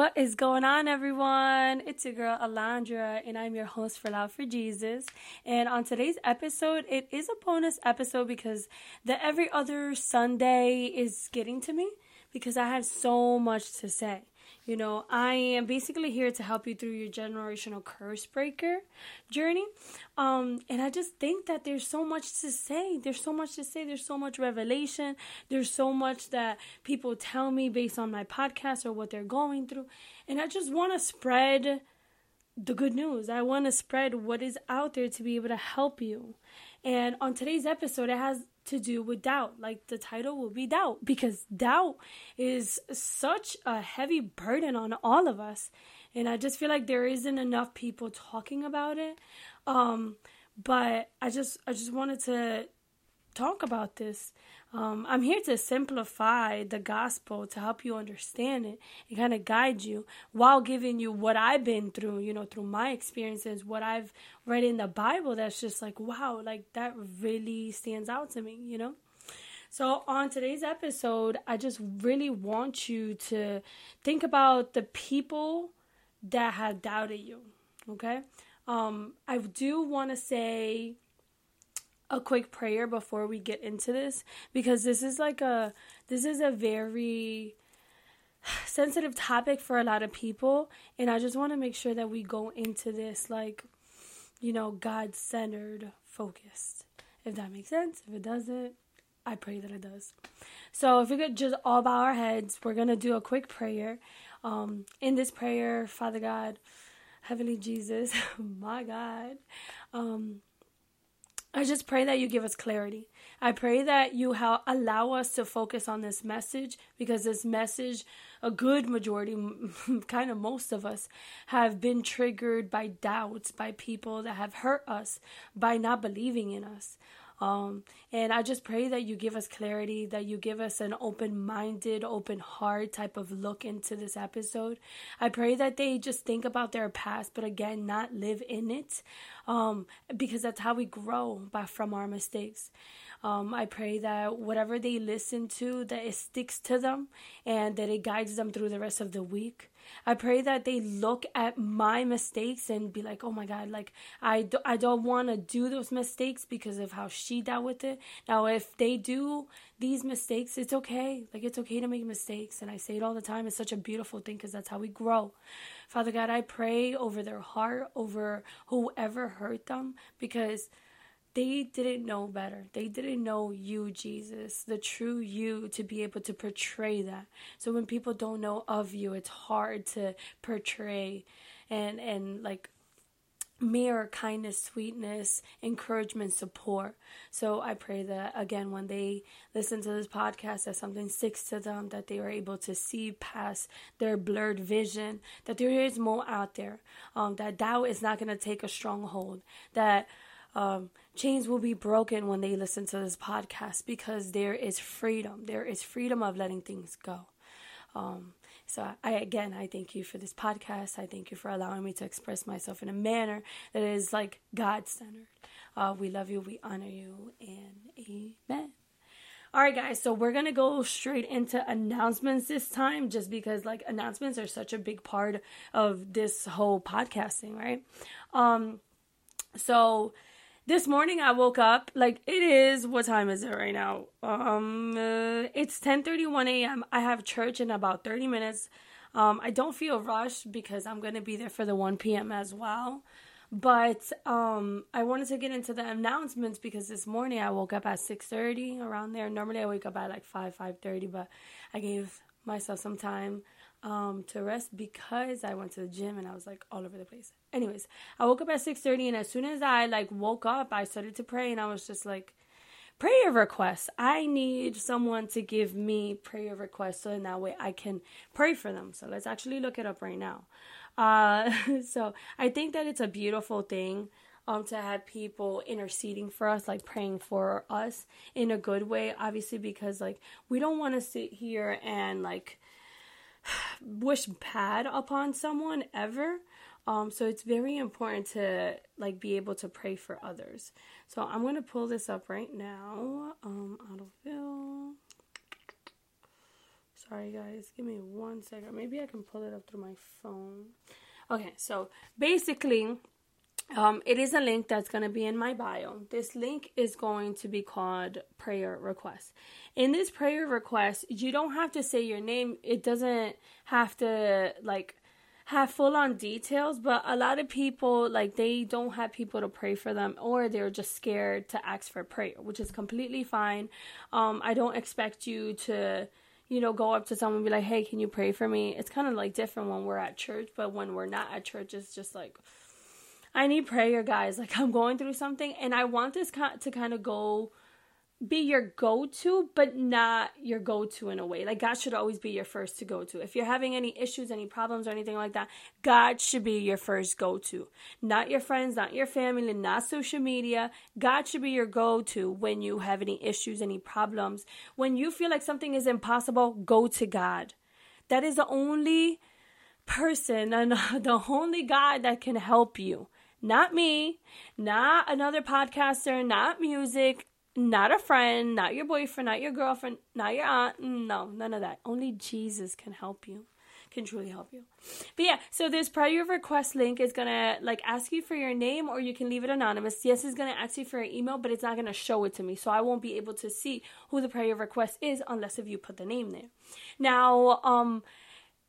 What is going on, everyone? It's your girl Alondra, and I'm your host for Loud for Jesus. And on today's episode, it is a bonus episode because the every other Sunday is getting to me because I have so much to say. You know, I am basically here to help you through your generational curse breaker journey. Um, and I just think that there's so much to say. There's so much to say. There's so much revelation. There's so much that people tell me based on my podcast or what they're going through. And I just want to spread the good news. I want to spread what is out there to be able to help you. And on today's episode, it has to do with doubt. Like the title will be doubt because doubt is such a heavy burden on all of us. And I just feel like there isn't enough people talking about it. Um, but I just I just wanted to talk about this. Um, I'm here to simplify the gospel to help you understand it and kind of guide you while giving you what I've been through, you know, through my experiences, what I've read in the Bible that's just like, wow, like that really stands out to me, you know? So, on today's episode, I just really want you to think about the people that have doubted you, okay? Um, I do want to say, a quick prayer before we get into this because this is like a this is a very sensitive topic for a lot of people and I just want to make sure that we go into this like you know God-centered focused. If that makes sense. If it doesn't I pray that it does. So if we could just all bow our heads we're going to do a quick prayer. Um in this prayer Father God Heavenly Jesus my God um I just pray that you give us clarity. I pray that you ha- allow us to focus on this message because this message, a good majority, kind of most of us, have been triggered by doubts, by people that have hurt us, by not believing in us. Um, and I just pray that you give us clarity, that you give us an open minded, open heart type of look into this episode. I pray that they just think about their past, but again, not live in it, um, because that's how we grow by from our mistakes. Um, I pray that whatever they listen to, that it sticks to them and that it guides them through the rest of the week. I pray that they look at my mistakes and be like, oh my God, like I, do, I don't want to do those mistakes because of how she dealt with it. Now, if they do these mistakes, it's okay. Like it's okay to make mistakes. And I say it all the time. It's such a beautiful thing because that's how we grow. Father God, I pray over their heart, over whoever hurt them because they didn't know better. They didn't know you, Jesus, the true you, to be able to portray that. So when people don't know of you, it's hard to portray and and like mirror kindness, sweetness, encouragement, support. So I pray that again, when they listen to this podcast, that something sticks to them, that they are able to see past their blurred vision, that there is more out there, um, that doubt is not going to take a stronghold, that um, chains will be broken when they listen to this podcast because there is freedom. There is freedom of letting things go. Um, so I again I thank you for this podcast. I thank you for allowing me to express myself in a manner that is like God centered. Uh, we love you, we honor you, and amen. All right, guys, so we're gonna go straight into announcements this time, just because like announcements are such a big part of this whole podcasting, right? Um, so this morning I woke up like it is what time is it right now? Um uh, it's 10:31 a.m. I have church in about 30 minutes. Um I don't feel rushed because I'm going to be there for the 1 p.m. as well. But um I wanted to get into the announcements because this morning I woke up at 6:30 around there. Normally I wake up at like 5 5:30, but I gave myself some time um, to rest because I went to the gym and I was like all over the place. Anyways, I woke up at 6:30 and as soon as I like woke up, I started to pray and I was just like prayer requests. I need someone to give me prayer requests so in that way I can pray for them. So let's actually look it up right now. Uh, so I think that it's a beautiful thing um, to have people interceding for us, like praying for us in a good way, obviously, because like we don't want to sit here and like wish bad upon someone ever. Um, so it's very important to like be able to pray for others. So I'm gonna pull this up right now. Um, autofill. So Sorry, guys. Give me one second. Maybe I can pull it up through my phone. Okay, so basically, um, it is a link that's going to be in my bio. This link is going to be called prayer request. In this prayer request, you don't have to say your name. It doesn't have to like have full on details, but a lot of people like they don't have people to pray for them or they're just scared to ask for prayer, which is completely fine. Um, I don't expect you to you know, go up to someone and be like, "Hey, can you pray for me?" It's kind of like different when we're at church, but when we're not at church, it's just like, I need prayer, guys. Like I'm going through something, and I want this to kind of go be your go to, but not your go to in a way. Like, God should always be your first to go to. If you're having any issues, any problems, or anything like that, God should be your first go to. Not your friends, not your family, not social media. God should be your go to when you have any issues, any problems. When you feel like something is impossible, go to God. That is the only person and the only God that can help you. Not me, not another podcaster, not music, not a friend, not your boyfriend, not your girlfriend, not your aunt. No, none of that. Only Jesus can help you. Can truly help you. But yeah, so this prayer request link is gonna like ask you for your name or you can leave it anonymous. Yes, it's gonna ask you for your email, but it's not gonna show it to me. So I won't be able to see who the prayer request is unless if you put the name there. Now, um,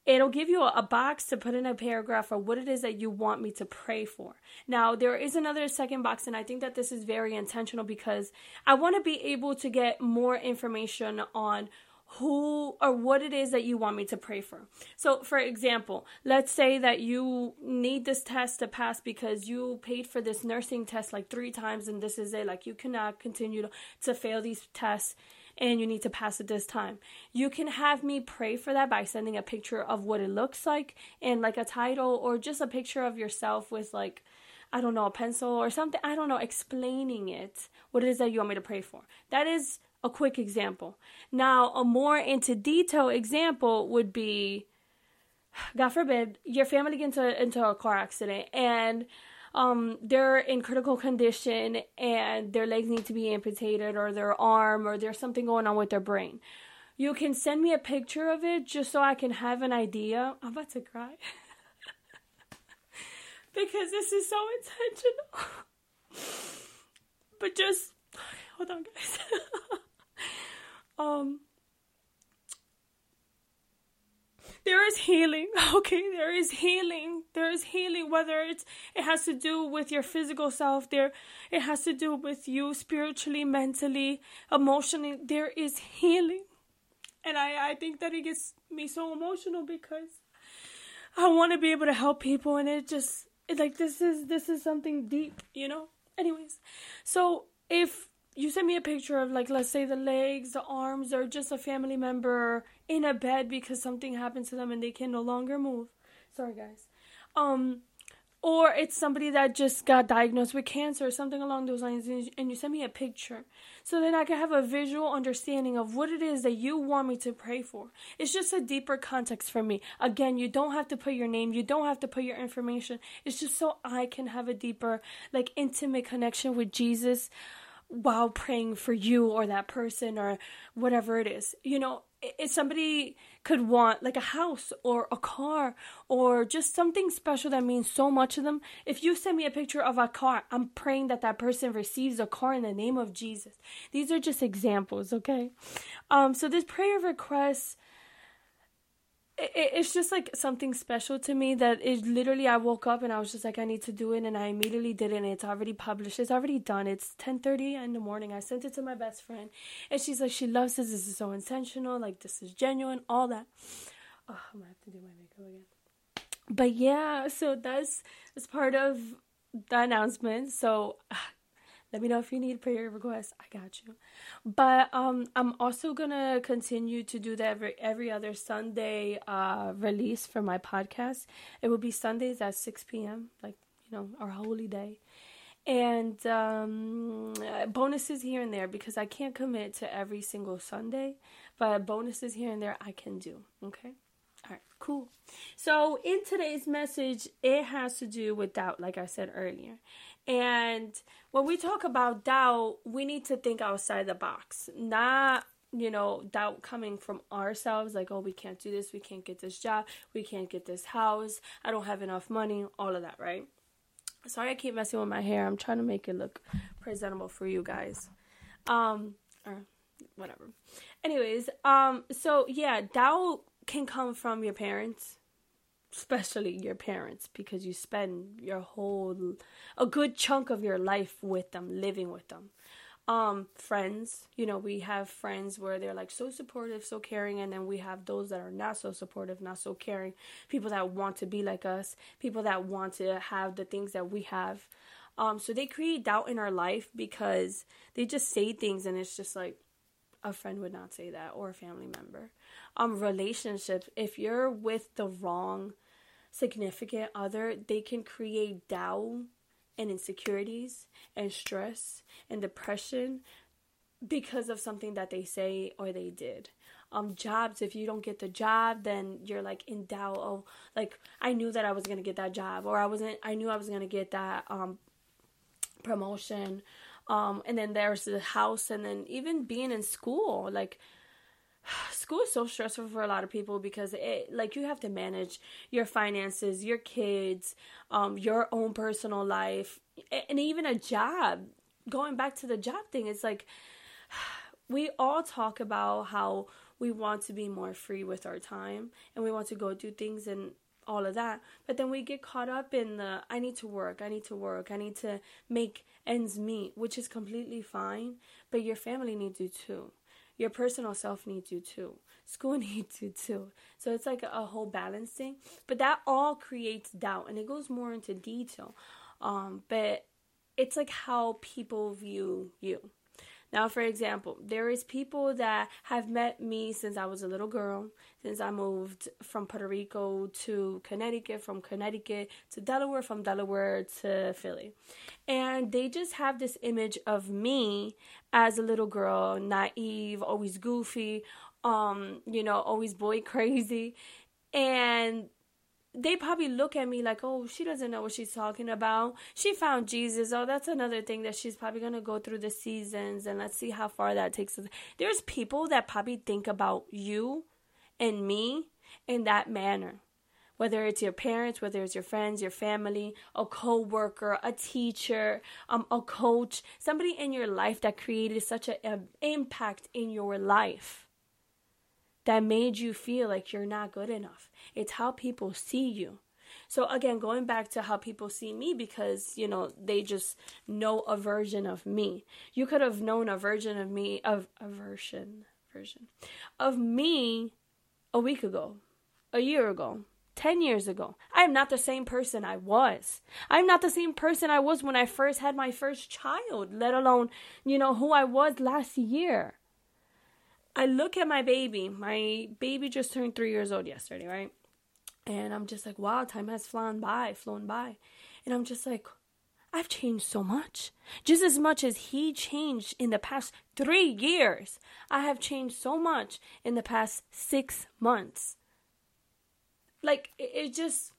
it'll give you a, box to put in a paragraph of what it is that you want me to pray for. Now, there is another second box, and I think that this is very intentional because I want to be able to get more information on who or what it is that you want me to pray for. So, for example, let's say that you need this test to pass because you paid for this nursing test like three times, and this is it. Like, you cannot continue to, to fail these tests and you need to pass it this time. You can have me pray for that by sending a picture of what it looks like and like a title or just a picture of yourself with like I don't know, a pencil or something. I don't know, explaining it, what it is that you want me to pray for. That is a quick example. Now, a more into detail example would be God forbid, your family gets into, into a car accident and um, they're in critical condition and their legs need to be amputated or their arm or there's something going on with their brain. You can send me a picture of it just so I can have an idea. I'm about to cry. because this is so intentional. but just hold on guys. um there is healing. Okay there is healing. There is healing whether it's it has to do with your physical self there it has to do with you spiritually mentally emotionally. There is healing. And i i think that it gets me so emotional because i want to be able to help people and it just it, like this is this is something deep you know? Anyways so if you send me a picture of like let's say the legs the arms or just a family member in a bed because something happened to them and they can no longer move. Sorry guys. Um or it's somebody that just got diagnosed with cancer or something along those lines and you send me a picture. So then i can have a visual understanding of what it is that you want me to pray for. It's just a deeper context for me. Again you don't have to put your name you don't have to put your information. It's just so i can have a deeper like intimate connection with jesus while praying for you or that person or whatever it is. You know, if somebody could want like a house or a car or just something special that means so much to them, if you send me a picture of a car, I'm praying that that person receives a car in the name of Jesus. These are just examples, okay? Um, so this prayer request it's just like something special to me that it literally I woke up and I was just like I need to do it and I immediately did it and it's already published. It's already done. It's 10:30 in the morning. I sent it to my best friend and she's like she loves this. This is so intentional. Like this is genuine. All that. Oh, I'm gonna have to do my makeup again. But yeah, so that's that's part of the announcement. So let me know if you need prayer requests. I got you. But um, I'm also gonna continue to do that every every other Sunday uh, release for my podcast. It will be Sundays at 6 p.m. Like you know our holy day, and um, bonuses here and there because I can't commit to every single Sunday. But bonuses here and there I can do. Okay. All right, cool. So, in today's message, it has to do with doubt, like I said earlier. And when we talk about doubt, we need to think outside the box, not you know, doubt coming from ourselves, like, oh, we can't do this, we can't get this job, we can't get this house, I don't have enough money, all of that, right? Sorry, I keep messing with my hair. I'm trying to make it look presentable for you guys. Um, or whatever. Anyways, um, so yeah, doubt can come from your parents, especially your parents, because you spend your whole, a good chunk of your life with them, living with them. Um friends you know we have friends where they're like so supportive so caring and then we have those that are not so supportive not so caring. People that want to be like us people that want to have the things that we have. Um so they create doubt in our life because they just say things and it's just like a friend would not say that or a family member. Um relationships if you're with the wrong significant other they can create doubt and insecurities and stress and depression because of something that they say or they did. Um, jobs, if you don't get the job, then you're like in doubt. Oh, like I knew that I was gonna get that job, or I wasn't. I knew I was gonna get that um promotion. Um, and then there's the house, and then even being in school, like school is so stressful for a lot of people because it like you have to manage your finances your kids um your own personal life and even a job. Going back to the job thing it's like we all talk about how we want to be more free with our time and we want to go do things and all of that but then we get caught up in the i need to work i need to work i need to make ends meet which is completely fine but your family needs you too your personal self needs you too. School needs you too. So it's like a whole balancing. But that all creates doubt and it goes more into detail. Um, but it's like how people view you. Now, for example, there is people that have met me since I was a little girl, since I moved from Puerto Rico to Connecticut, from Connecticut to Delaware, from Delaware to Philly. And they just have this image of me as a little girl, naive, always goofy, um, you know, always boy crazy. And they probably look at me like, oh, she doesn't know what she's talking about. She found Jesus. Oh, that's another thing that she's probably going to go through the seasons and let's see how far that takes us. There's people that probably think about you and me in that manner. Whether it's your parents, whether it's your friends, your family, a co-worker, a teacher, um, a coach, somebody in your life that created such an impact in your life that made you feel like you're not good enough. It's how people see you. So again, going back to how people see me because, you know, they just know a version of me. You could have known a version of me of a version version of me a week ago, a year ago, 10 years ago. I am not the same person I was. I'm not the same person I was when I first had my first child, let alone, you know, who I was last year. I look at my baby. My baby just turned three years old yesterday, right? And I'm just like, wow, time has flown by, flown by. And I'm just like, I've changed so much. Just as much as he changed in the past three years, I have changed so much in the past six months. Like, it, just,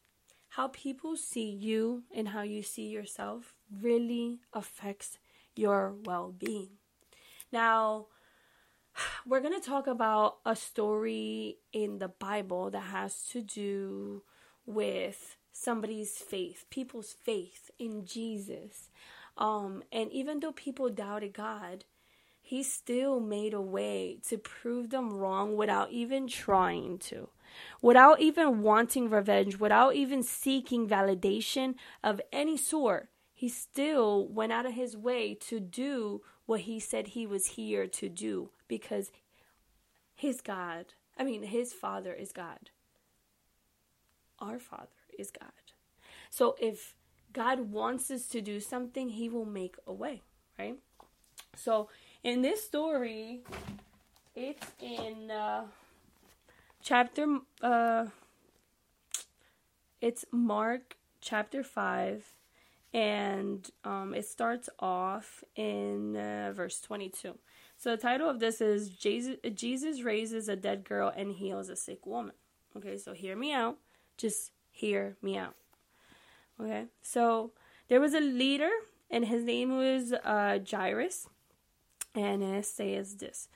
how people see you and how you see yourself really affects your well being. Now, we're going to talk about a story in the Bible that has to do with somebody's faith, people's faith in Jesus. Um, and even though people doubted God, he still made a way to prove them wrong without even trying to, without even wanting revenge, without even seeking validation of any sort. He still went out of his way to do what he said he was here to do because his God, I mean, his Father is God. Our Father is God. So if God wants us to do something, he will make a way, right? So in this story, it's in uh, chapter, uh, it's Mark chapter 5 and um, it starts off in uh, verse 22. So the title of this is Jesus, Jesus raises a dead girl and heals a sick woman. Okay, so hear me out. Just hear me out. Okay, so there was a leader and his name was uh, Jairus, and it says this.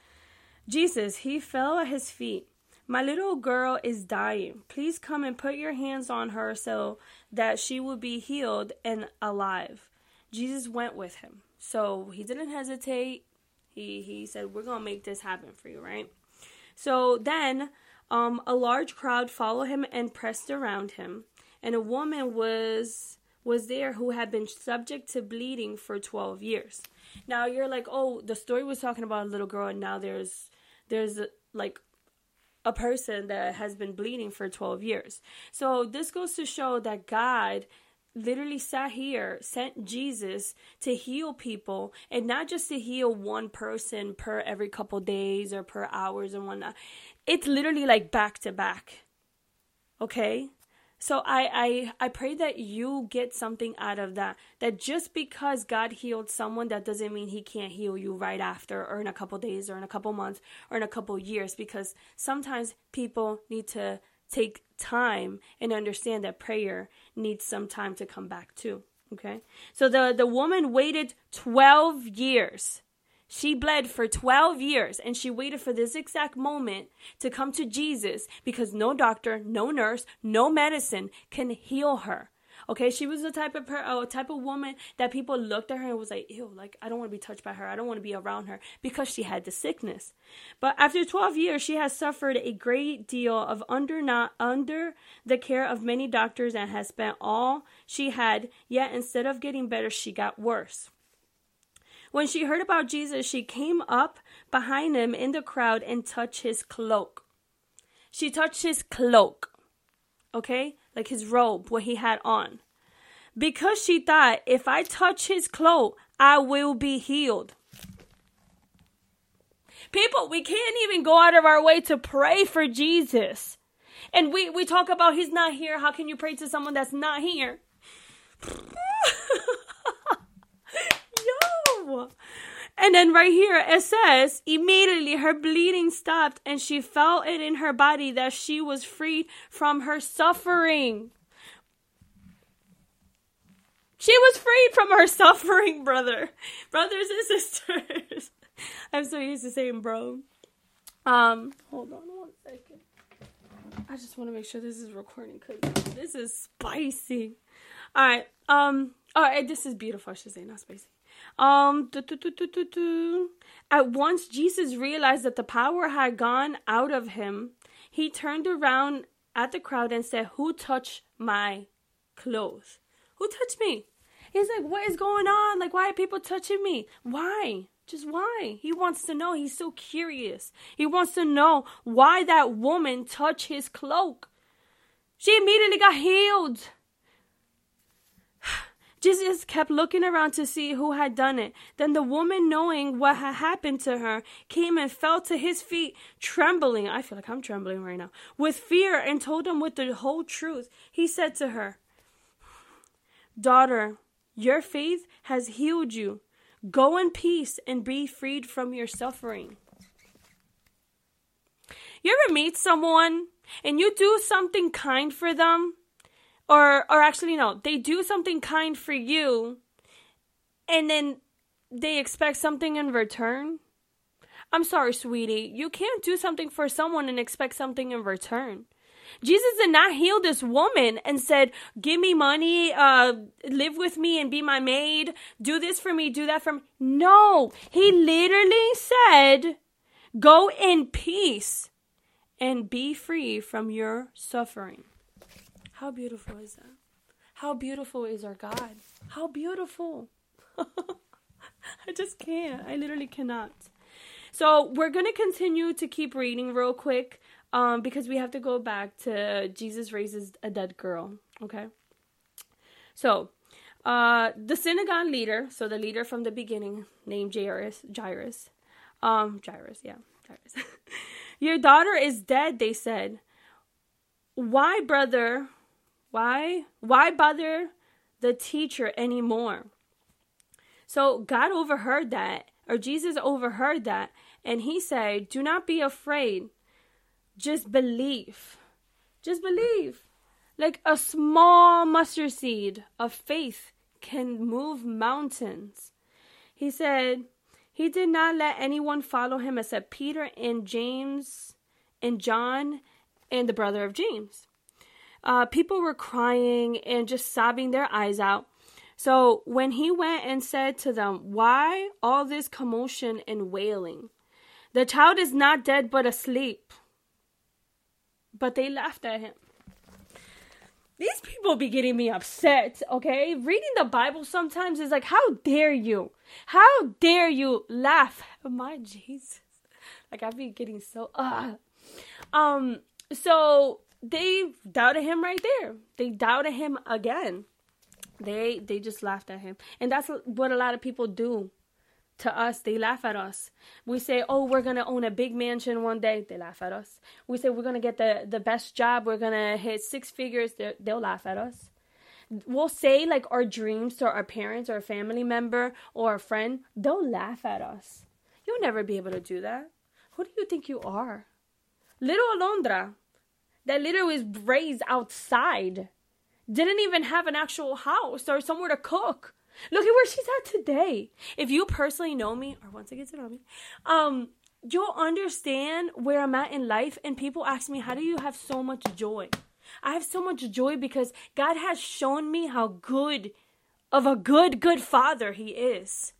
Jesus, he fell at his feet. My little girl is dying. Please come and put your hands on her so that she will be healed and alive. Jesus went with him. So he didn't hesitate. He he said, "We're going to make this happen for you, right?" So then um, a large crowd followed him and pressed around him, and a woman was was there who had been subject to bleeding for 12 years. Now you're like, "Oh, the story was talking about a little girl and now there's there's like a person that has been bleeding for 12 years." So this goes to show that God literally sat here, sent Jesus to heal people, and not just to heal one person per every couple days or per hours and whatnot. It's literally like back to back. Okay? So I, I I pray that you get something out of that. That just because God healed someone, that doesn't mean He can't heal you right after, or in a couple days, or in a couple months, or in a couple years. Because sometimes people need to take time and understand that prayer needs some time to come back too. Okay? So the, the woman waited 12 years. She bled for 12 years and she waited for this exact moment to come to Jesus because no doctor, no nurse, no medicine can heal her. Okay, she was the type of per- uh, type of woman that people looked at her and was like, "Ew, like I don't want to be touched by her. I don't want to be around her because she had the sickness." But after 12 years, she has suffered a great deal of under not under the care of many doctors and has spent all she had. Yet instead of getting better, she got worse. When she heard about Jesus, she came up behind him in the crowd and touched his cloak. She touched his cloak. Okay? Like his robe, what he had on. Because she thought, if I touch his cloak, I will be healed. People, we can't even go out of our way to pray for Jesus. And we, we talk about he's not here. How can you pray to someone that's not here? Yo! And then right here it says, immediately her bleeding stopped and she felt it in her body that she was freed from her suffering. She was freed from her suffering, brother. Brothers and sisters. I'm so used to saying bro. Um, hold on one second. I just want to make sure this is recording because this is spicy. All right. Um. All right. This is beautiful. I should say not spicy. Um, at once Jesus realized that the power had gone out of him. He turned around at the crowd and said, Who touched my clothes? Who touched me? He's like, What is going on? Like, why are people touching me? Why? Just why? He wants to know. He's so curious. He wants to know why that woman touched his cloak. She immediately got healed. Jesus kept looking around to see who had done it. Then the woman, knowing what had happened to her, came and fell to his feet, trembling. I feel like I'm trembling right now. With fear, and told him with the whole truth. He said to her, Daughter, your faith has healed you. Go in peace and be freed from your suffering. You ever meet someone and you do something kind for them? Or or actually no they do something kind for you and then they expect something in return? I'm sorry sweetie. You can't do something for someone and expect something in return. Jesus did not heal this woman and said give me money uh live with me and be my maid. Do this for me do that for me. No. He literally said go in peace and be free from your suffering how beautiful is that? How beautiful is our God? How beautiful. I just can't. I literally cannot. So we're going to continue to keep reading real quick um, because we have to go back to Jesus raises a dead girl. Okay. So uh, the synagogue leader, so the leader from the beginning, named Jairus, Jairus, um, Jairus, yeah, Jairus. Your daughter is dead, they said. Why, brother? Why? Why bother the teacher anymore? So God overheard that, or Jesus overheard that, and he said, Do not be afraid. Just believe. Just believe. Like a small mustard seed of faith can move mountains. He said, He did not let anyone follow him except Peter and James and John and the brother of James. Uh, people were crying and just sobbing their eyes out. So when he went and said to them, Why all this commotion and wailing? The child is not dead but asleep. But they laughed at him. These people be getting me upset, okay? Reading the Bible sometimes is like, How dare you? How dare you laugh? My Jesus. Like I be getting so uh um so they doubted him right there. They doubted him again. They they just laughed at him. And that's what a lot of people do to us. They laugh at us. We say, "Oh, we're going to own a big mansion one day." They laugh at us. We say we're going to get the the best job. We're going to hit six figures. They they'll laugh at us. We'll say like our dreams to our parents or a family member or a friend. They'll laugh at us. You'll never be able to do that. Who do you think you are? Little Alondra, that literally was raised outside didn't even have an actual house or somewhere to cook. Look at where she's at today. If you personally know me, or once get to know me, um, you'll understand where I'm at in life. And people ask me, How do you have so much joy? I have so much joy because God has shown me how good of a good, good father He is.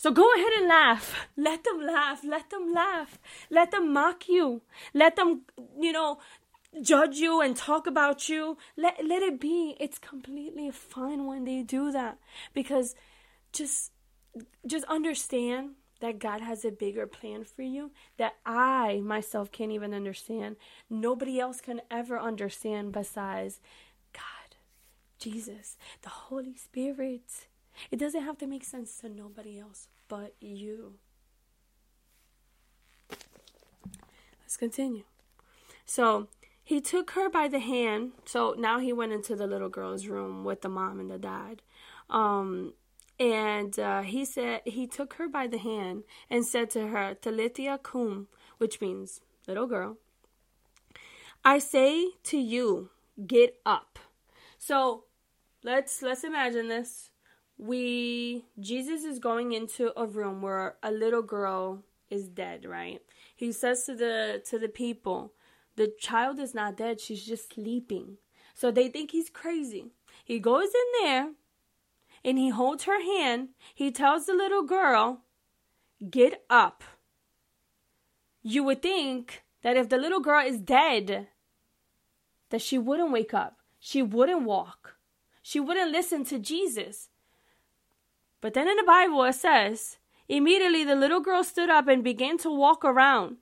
So go ahead and laugh. Let them laugh. Let them laugh. Let them mock you. Let them, you know, judge you and talk about you. Let let it be. It's completely fine when they do that because just just understand that God has a bigger plan for you that I myself can't even understand. Nobody else can ever understand besides God, Jesus, the Holy Spirit. It doesn't have to make sense to nobody else but you. Let's continue. So, he took her by the hand. So now he went into the little girl's room with the mom and the dad. Um, and uh, he said he took her by the hand and said to her, Talitha cum, which means little girl. I say to you, get up. So let's let's imagine this. We Jesus is going into a room where a little girl is dead, right? He says to the to the people, the child is not dead, she's just sleeping. So they think he's crazy. He goes in there and he holds her hand. He tells the little girl, Get up. You would think that if the little girl is dead, that she wouldn't wake up. She wouldn't walk. She wouldn't listen to Jesus. But then in the Bible it says, immediately the little girl stood up and began to walk around.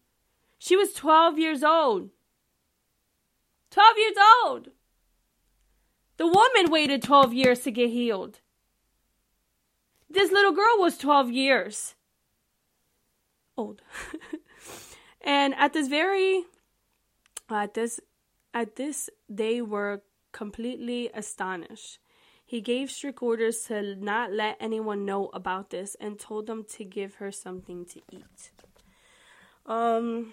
She was 12 years old. 12 years old. The woman waited 12 years to get healed. This little girl was 12 years old. and at this very at this at this they were completely astonished. He gave strict orders to not let anyone know about this and told them to give her something to eat. Um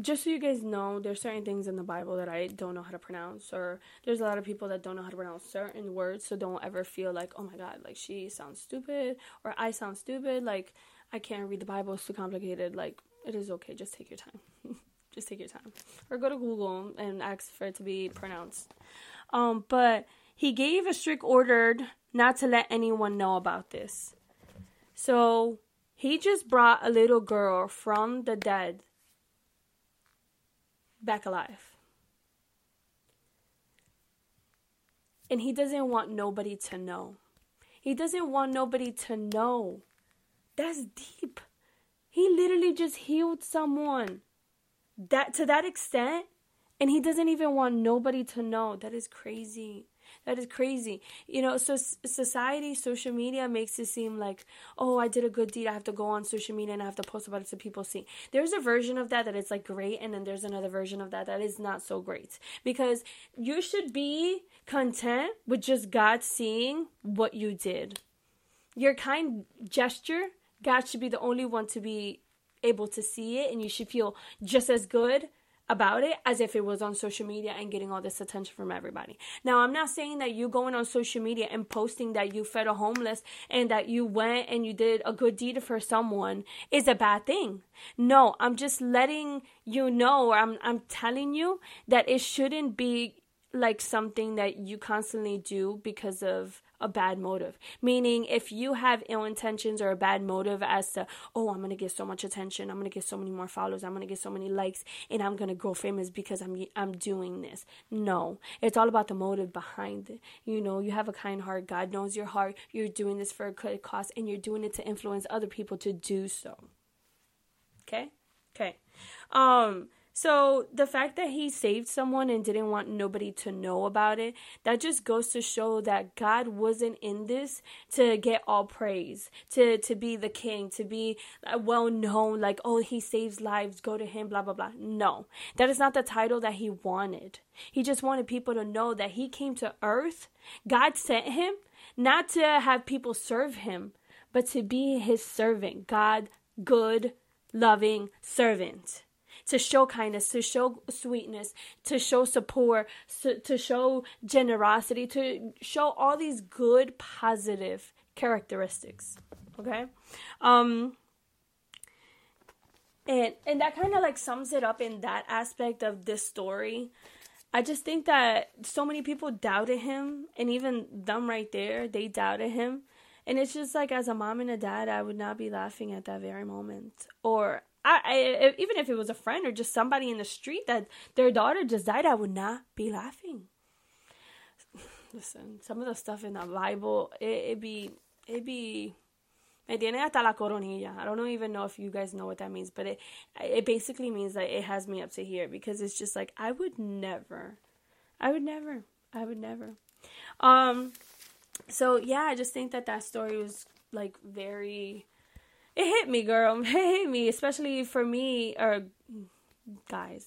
just so you guys know, there's certain things in the Bible that I don't know how to pronounce, or there's a lot of people that don't know how to pronounce certain words, so don't ever feel like, oh my god, like she sounds stupid, or I sound stupid, like I can't read the Bible, it's too complicated. Like, it is okay, just take your time. just take your time. Or go to Google and ask for it to be pronounced. Um, but he gave a strict order not to let anyone know about this. So he just brought a little girl from the dead back alive. And he doesn't want nobody to know. He doesn't want nobody to know. That's deep. He literally just healed someone that to that extent and he doesn't even want nobody to know. That is crazy. That is crazy. You know, so society, social media makes it seem like, oh, I did a good deed. I have to go on social media and I have to post about it so people see. There's a version of that that is like great, and then there's another version of that that is not so great. Because you should be content with just God seeing what you did. Your kind gesture, God should be the only one to be able to see it, and you should feel just as good about it as if it was on social media and getting all this attention from everybody. Now, I'm not saying that you going on social media and posting that you fed a homeless and that you went and you did a good deed for someone is a bad thing. No, I'm just letting you know or I'm I'm telling you that it shouldn't be like something that you constantly do because of a bad motive. Meaning, if you have ill intentions or a bad motive as to, oh, I'm gonna get so much attention, I'm gonna get so many more followers, I'm gonna get so many likes, and I'm gonna grow famous because I'm I'm doing this. No, it's all about the motive behind it. You know, you have a kind heart. God knows your heart. You're doing this for a good cause, and you're doing it to influence other people to do so. Okay, okay. Um so the fact that he saved someone and didn't want nobody to know about it, that just goes to show that God wasn't in this to get all praise, to to be the king, to be uh, well known like oh he saves lives, go to him blah blah blah. No. That is not the title that he wanted. He just wanted people to know that he came to earth. God sent him not to have people serve him, but to be his servant. God good loving servant to show kindness, to show sweetness, to show support, to show generosity, to show all these good, positive characteristics. Okay? Um, and and that kind of like sums it up in that aspect of this story. I just think that so many people doubted him, and even them right there, they doubted him. And it's just like, as a mom and a dad, I would not be laughing at that very moment. Or I, I, even if it was a friend or just somebody in the street that their daughter just died, I would not be laughing. Listen, some of the stuff in the Bible, it, it be, it be, me tiene hasta la coronilla. I don't even know if you guys know what that means, but it, it basically means that it has me up to here because it's just like I would never, I would never, I would never. Um, so yeah, I just think that that story was like very it hit me, girl. It hit me, especially for me or guys.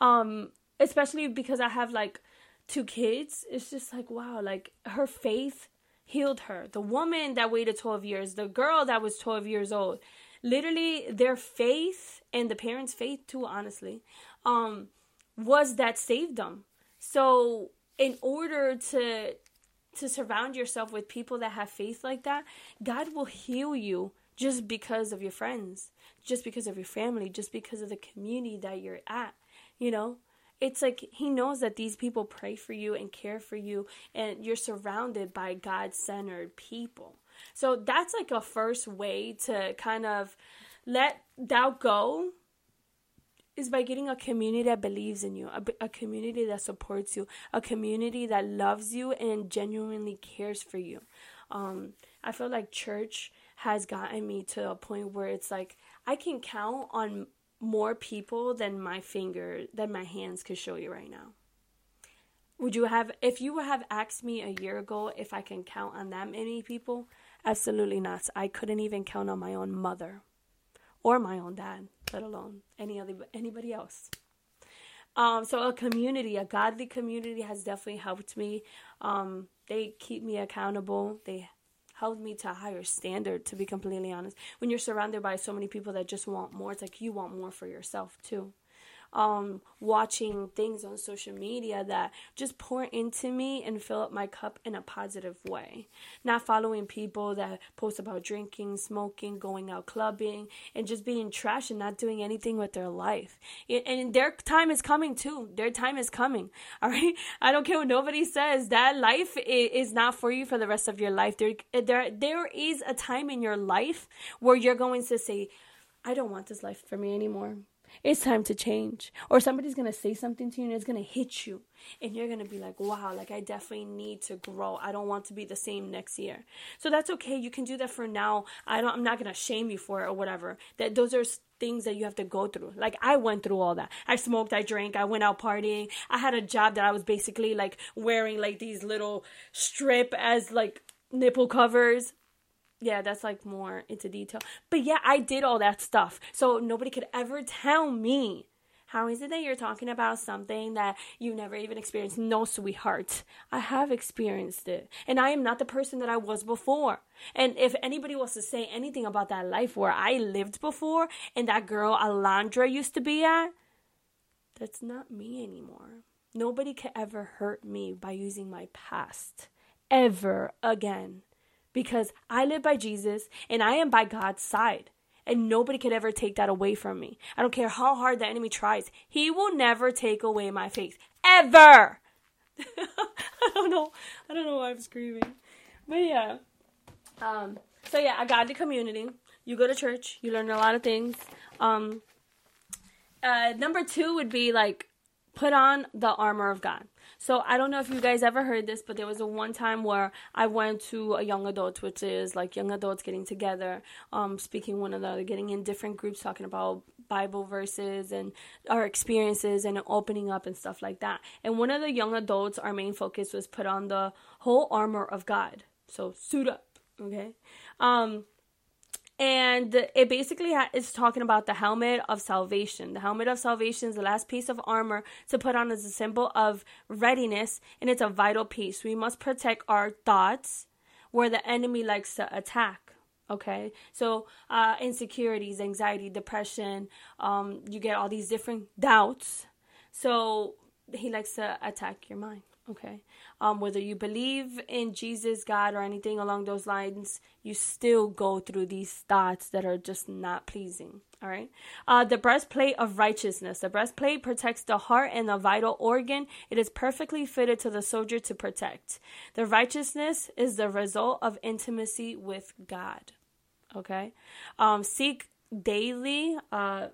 Um, especially because I have like two kids. It's just like wow, like her faith healed her. The woman that waited 12 years, the girl that was 12 years old, literally their faith and the parents' faith too, honestly, um, was that saved them. So in order to to surround yourself with people that have faith like that, God will heal you just because of your friends, just because of your family, just because of the community that you're at, you know? It's like he knows that these people pray for you and care for you, and you're surrounded by God centered people. So that's like a first way to kind of let doubt go is by getting a community that believes in you, a, a, community that supports you, a community that loves you and genuinely cares for you. Um, I feel like church has gotten me to a point where it's like I can count on more people than my finger than my hands could show you right now. Would you have if you would have asked me a year ago if I can count on that many people? Absolutely not. I couldn't even count on my own mother or my own dad, let alone any other anybody else. Um, so a community, a godly community has definitely helped me. Um, they keep me accountable. They held me to a higher standard to be completely honest when you're surrounded by so many people that just want more. It's like you want more for yourself too um, watching things on social media that just pour into me and fill up my cup in a positive way. Not following people that post about drinking, smoking, going out clubbing, and just being trash and not doing anything with their life. And their time is coming too. Their time is coming. All right. I don't care what nobody says. That life is not for you for the rest of your life. There, there, there is a time in your life where you're going to say, I don't want this life for me anymore it's time to change. Or somebody's going to say something to you and it's going to hit you. And you're going to be like, wow, like I definitely need to grow. I don't want to be the same next year. So that's okay. You can do that for now. I don't, I'm not going to shame you for it or whatever. That those are things that you have to go through. Like I went through all that. I smoked, I drank, I went out partying. I had a job that I was basically like wearing like these little strip as like nipple covers yeah, that's like more into detail. But yeah, I did all that stuff. So nobody could ever tell me how is it that you're talking about something that you never even experienced? No, sweetheart. I have experienced it. And I am not the person that I was before. And if anybody was to say anything about that life where I lived before and that girl Alondra used to be at, that's not me anymore. Nobody can ever hurt me by using my past ever again because I live by Jesus and I am by God's side. And nobody could ever take that away from me. I don't care how hard the enemy tries. He will never take away my faith. Ever! I don't know. I don't know why I'm screaming. But yeah. Um, so yeah, I got the community. You go to church, you learn a lot of things. Um, uh, number two would be like put on the armor of God. So I don't know if you guys ever heard this, but there was a one time where I went to a young adult, which is like young adults getting together, um, speaking one another, getting in different groups, talking about Bible verses and our experiences and opening up and stuff like that. And one of the young adults, our main focus was put on the whole armor of God. So suit up, okay? Um, and it basically ha- is talking about the helmet of salvation. The helmet of salvation is the last piece of armor to put on as a symbol of readiness, and it's a vital piece. We must protect our thoughts where the enemy likes to attack. Okay, so uh, insecurities, anxiety, depression, um, you get all these different doubts. So he likes to attack your mind. Okay. Um, whether you believe in Jesus, God, or anything along those lines, you still go through these thoughts that are just not pleasing. All right. Uh, the breastplate of righteousness. The breastplate protects the heart and the vital organ. It is perfectly fitted to the soldier to protect. The righteousness is the result of intimacy with God. Okay. Um, seek daily. Uh,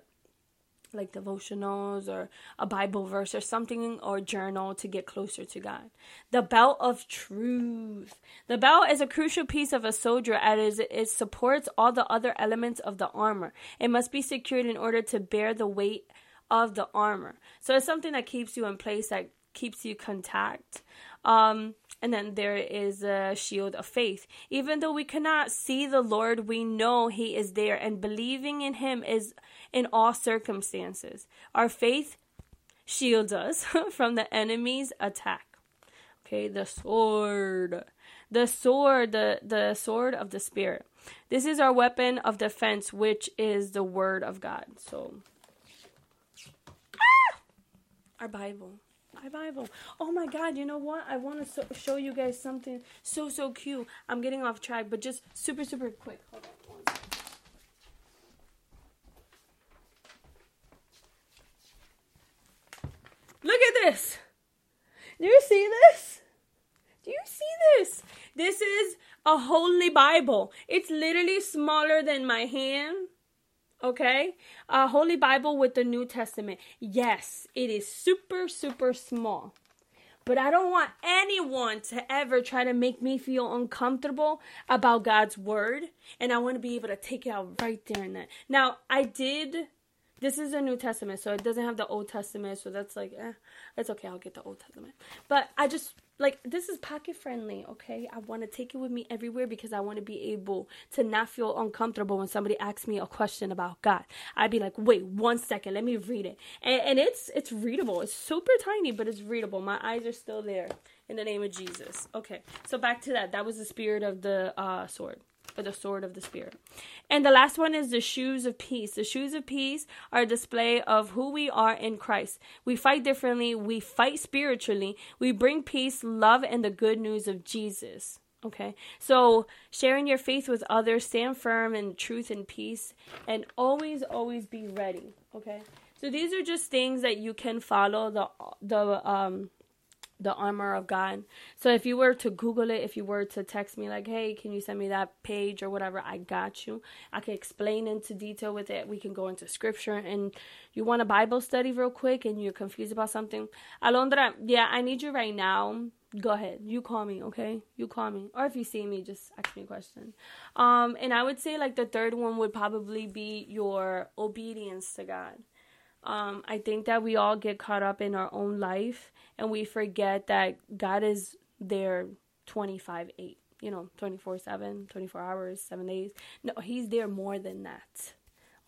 like devotionals or a Bible verse or something or journal to get closer to God. The belt of truth. The belt is a crucial piece of a soldier as it supports all the other elements of the armor. It must be secured in order to bear the weight of the armor. So it's something that keeps you in place, that keeps you contact. Um, and then there is a shield of faith. Even though we cannot see the Lord, we know He is there, and believing in Him is in all circumstances. Our faith shields us from the enemy's attack. Okay, the sword. The sword, the, the sword of the Spirit. This is our weapon of defense, which is the Word of God. So, ah! our Bible. Our Bible. Oh my God, you know what? I want to so- show you guys something so, so cute. I'm getting off track, but just super, super quick. Hold on. Look at this. Do you see this? Do you see this? This is a holy Bible. It's literally smaller than my hand. Okay? A holy Bible with the New Testament. Yes, it is super, super small. But I don't want anyone to ever try to make me feel uncomfortable about God's word. And I want to be able to take it out right there and then. Now, I did this is a New Testament, so it doesn't have the Old Testament, so that's like, eh, it's okay. I'll get the Old Testament. But I just like this is pocket friendly, okay? I want to take it with me everywhere because I want to be able to not feel uncomfortable when somebody asks me a question about God. I'd be like, wait, one second, let me read it, and, and it's it's readable. It's super tiny, but it's readable. My eyes are still there. In the name of Jesus. Okay, so back to that. That was the spirit of the uh, sword for the sword of the Spirit. And the last one is the shoes of peace. The shoes of peace are a display of who we are in Christ. We fight differently, we fight spiritually, we bring peace, love, and the good news of Jesus. Okay, so sharing your faith with others, stand firm in truth and peace, and always, always be ready. Okay, so these are just things that you can follow the the um the armor of God. So if you were to Google it, if you were to text me like, "Hey, can you send me that page or whatever?" I got you. I can explain into detail with it. We can go into scripture. And you want a Bible study real quick, and you're confused about something, Alondra, yeah, I need you right now. Go ahead. You call me, okay? You call me. Or if you see me, just ask me a question. Um, and I would say like the third one would probably be your obedience to God. Um, I think that we all get caught up in our own life and we forget that God is there 25 8, you know, 24 7, 24 hours, seven days. No, He's there more than that.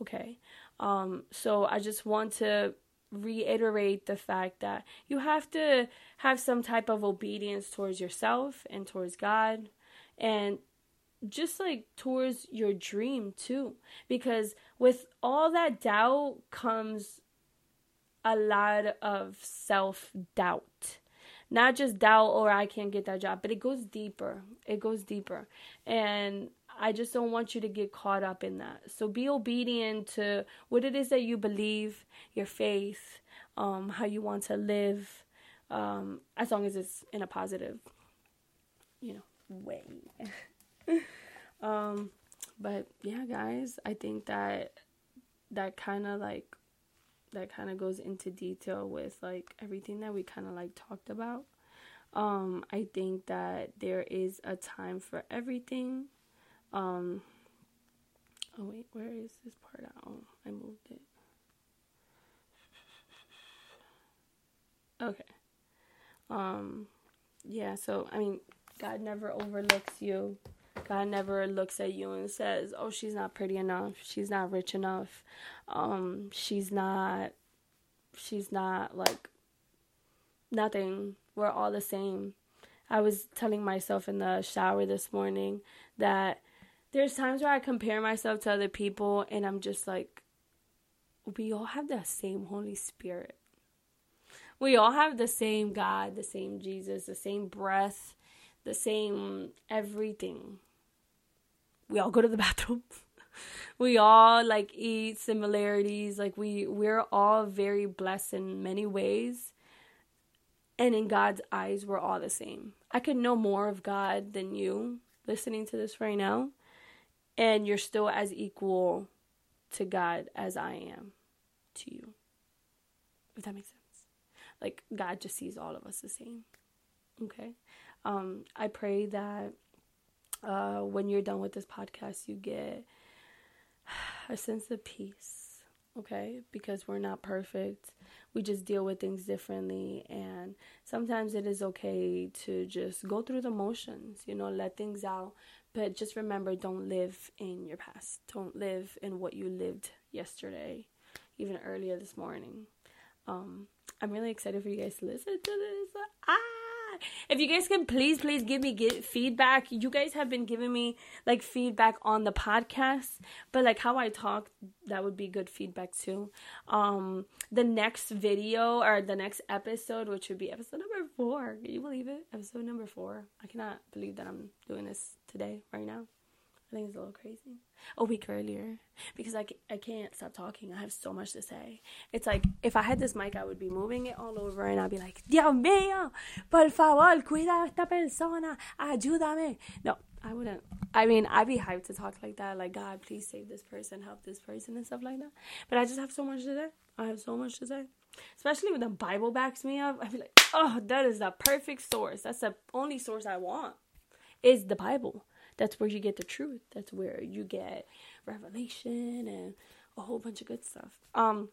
Okay. Um, so I just want to reiterate the fact that you have to have some type of obedience towards yourself and towards God and just like towards your dream too because with all that doubt comes a lot of self doubt. Not just doubt or I can't get that job, but it goes deeper. It goes deeper. And I just don't want you to get caught up in that. So be obedient to what it is that you believe, your faith, um, how you want to live, um, as long as it's in a positive, you know, way. um, but yeah, guys, I think that that kind of like that kind of goes into detail with like everything that we kind of like talked about. Um, I think that there is a time for everything. Um, oh wait, where is this part? Oh, I moved it. Okay. Um, yeah. So I mean, God never overlooks you. God never looks at you and says, "Oh, she's not pretty enough. She's not rich enough. Um, she's not. She's not like nothing. We're all the same." I was telling myself in the shower this morning that there's times where I compare myself to other people, and I'm just like, we all have the same Holy Spirit. We all have the same God, the same Jesus, the same breath, the same everything. We all go to the bathroom. we all like eat similarities. Like we we're all very blessed in many ways. And in God's eyes, we're all the same. I could know more of God than you listening to this right now. And you're still as equal to God as I am to you. If that makes sense. Like God just sees all of us the same. Okay? Um, I pray that uh, when you're done with this podcast, you get a sense of peace, okay? Because we're not perfect. We just deal with things differently. And sometimes it is okay to just go through the motions, you know, let things out. But just remember don't live in your past. Don't live in what you lived yesterday, even earlier this morning. Um, I'm really excited for you guys to listen to this. Ah! If you guys can please, please give me get feedback. You guys have been giving me like feedback on the podcast, but like how I talk, that would be good feedback too. Um, the next video or the next episode, which would be episode number four. Can you believe it? Episode number four. I cannot believe that I'm doing this today, right now. I think it's a little crazy. A week earlier, because I, I can't stop talking. I have so much to say. It's like if I had this mic, I would be moving it all over and I'd be like, Dios mío, por favor, cuida esta persona, ayúdame. No, I wouldn't. I mean, I'd be hyped to talk like that, like, God, please save this person, help this person, and stuff like that. But I just have so much to say. I have so much to say. Especially when the Bible backs me up. I'd be like, oh, that is the perfect source. That's the only source I want, is the Bible that's where you get the truth. That's where you get revelation and a whole bunch of good stuff. Um,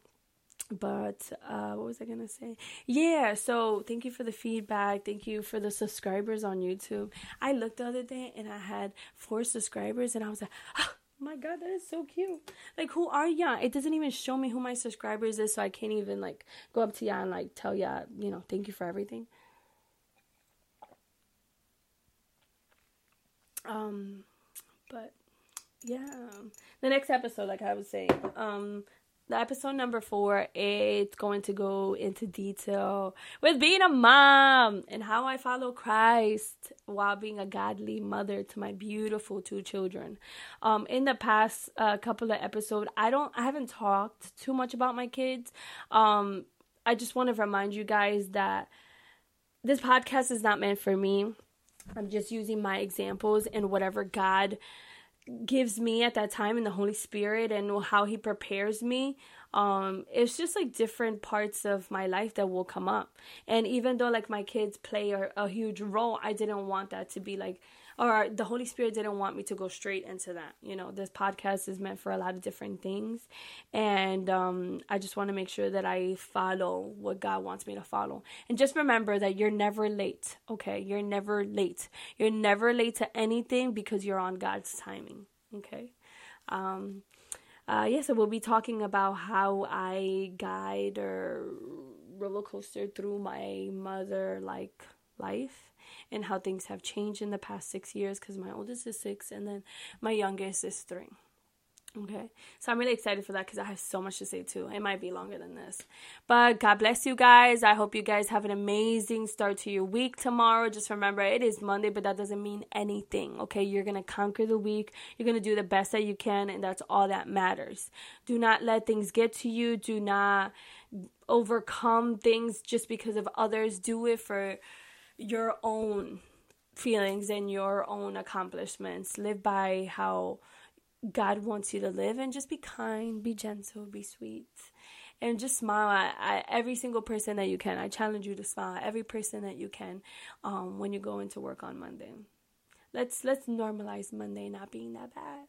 but uh, what was I gonna say? Yeah, so thank you for the feedback. Thank you for the subscribers on YouTube. I looked the other day and I had four subscribers, and I was like, oh my god, that is so cute. Like, who are ya? It doesn't even show me who my subscribers is, so I can't even like go up to ya and like tell ya, you know, thank you for everything. Um, but yeah, the next episode, like I was saying, um, the episode number four, it's going to go into detail with being a mom and how I follow Christ while being a godly mother to my beautiful two children. Um, in the past uh, couple of episodes, I don't, I haven't talked too much about my kids. Um, I just want to remind you guys that this podcast is not meant for me. I'm just using my examples and whatever God gives me at that time in the Holy Spirit and how He prepares me. Um, it's just like different parts of my life that will come up. And even though like my kids play a, a huge role, I didn't want that to be like or the Holy Spirit didn't want me to go straight into that. You know, this podcast is meant for a lot of different things, and um, I just want to make sure that I follow what God wants me to follow. And just remember that you're never late. Okay, you're never late. You're never late to anything because you're on God's timing. Okay. Um, uh, yeah, so we'll be talking about how I guide or roller coaster through my mother like life and how things have changed in the past six years because my oldest is six and then my youngest is three. Okay, so I'm really excited for that because I have so much to say too. It might be longer than this, but God bless you guys. I hope you guys have an amazing start to your week tomorrow. Just remember, it is Monday, but that doesn't mean anything. Okay, you're gonna conquer the week. You're gonna do the best that you can, and that's all that matters. Do not let things get to you. Do not overcome things just because of others. Do it for your own feelings and your own accomplishments. Live by how God wants you to live and just be kind, be gentle, be sweet. And just smile at, at every single person that you can. I challenge you to smile at every person that you can um, when you go into work on Monday. Let's let's normalize Monday not being that bad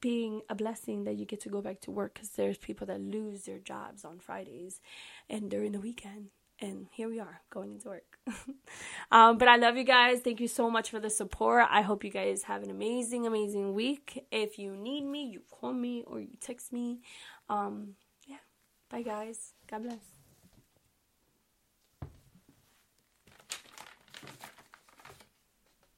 being a blessing that you get to go back to work because there's people that lose their jobs on Fridays and during the weekend and here we are going into work. um, but I love you guys. Thank you so much for the support. I hope you guys have an amazing, amazing week. If you need me, you call me or you text me. Um, yeah. Bye, guys. God bless.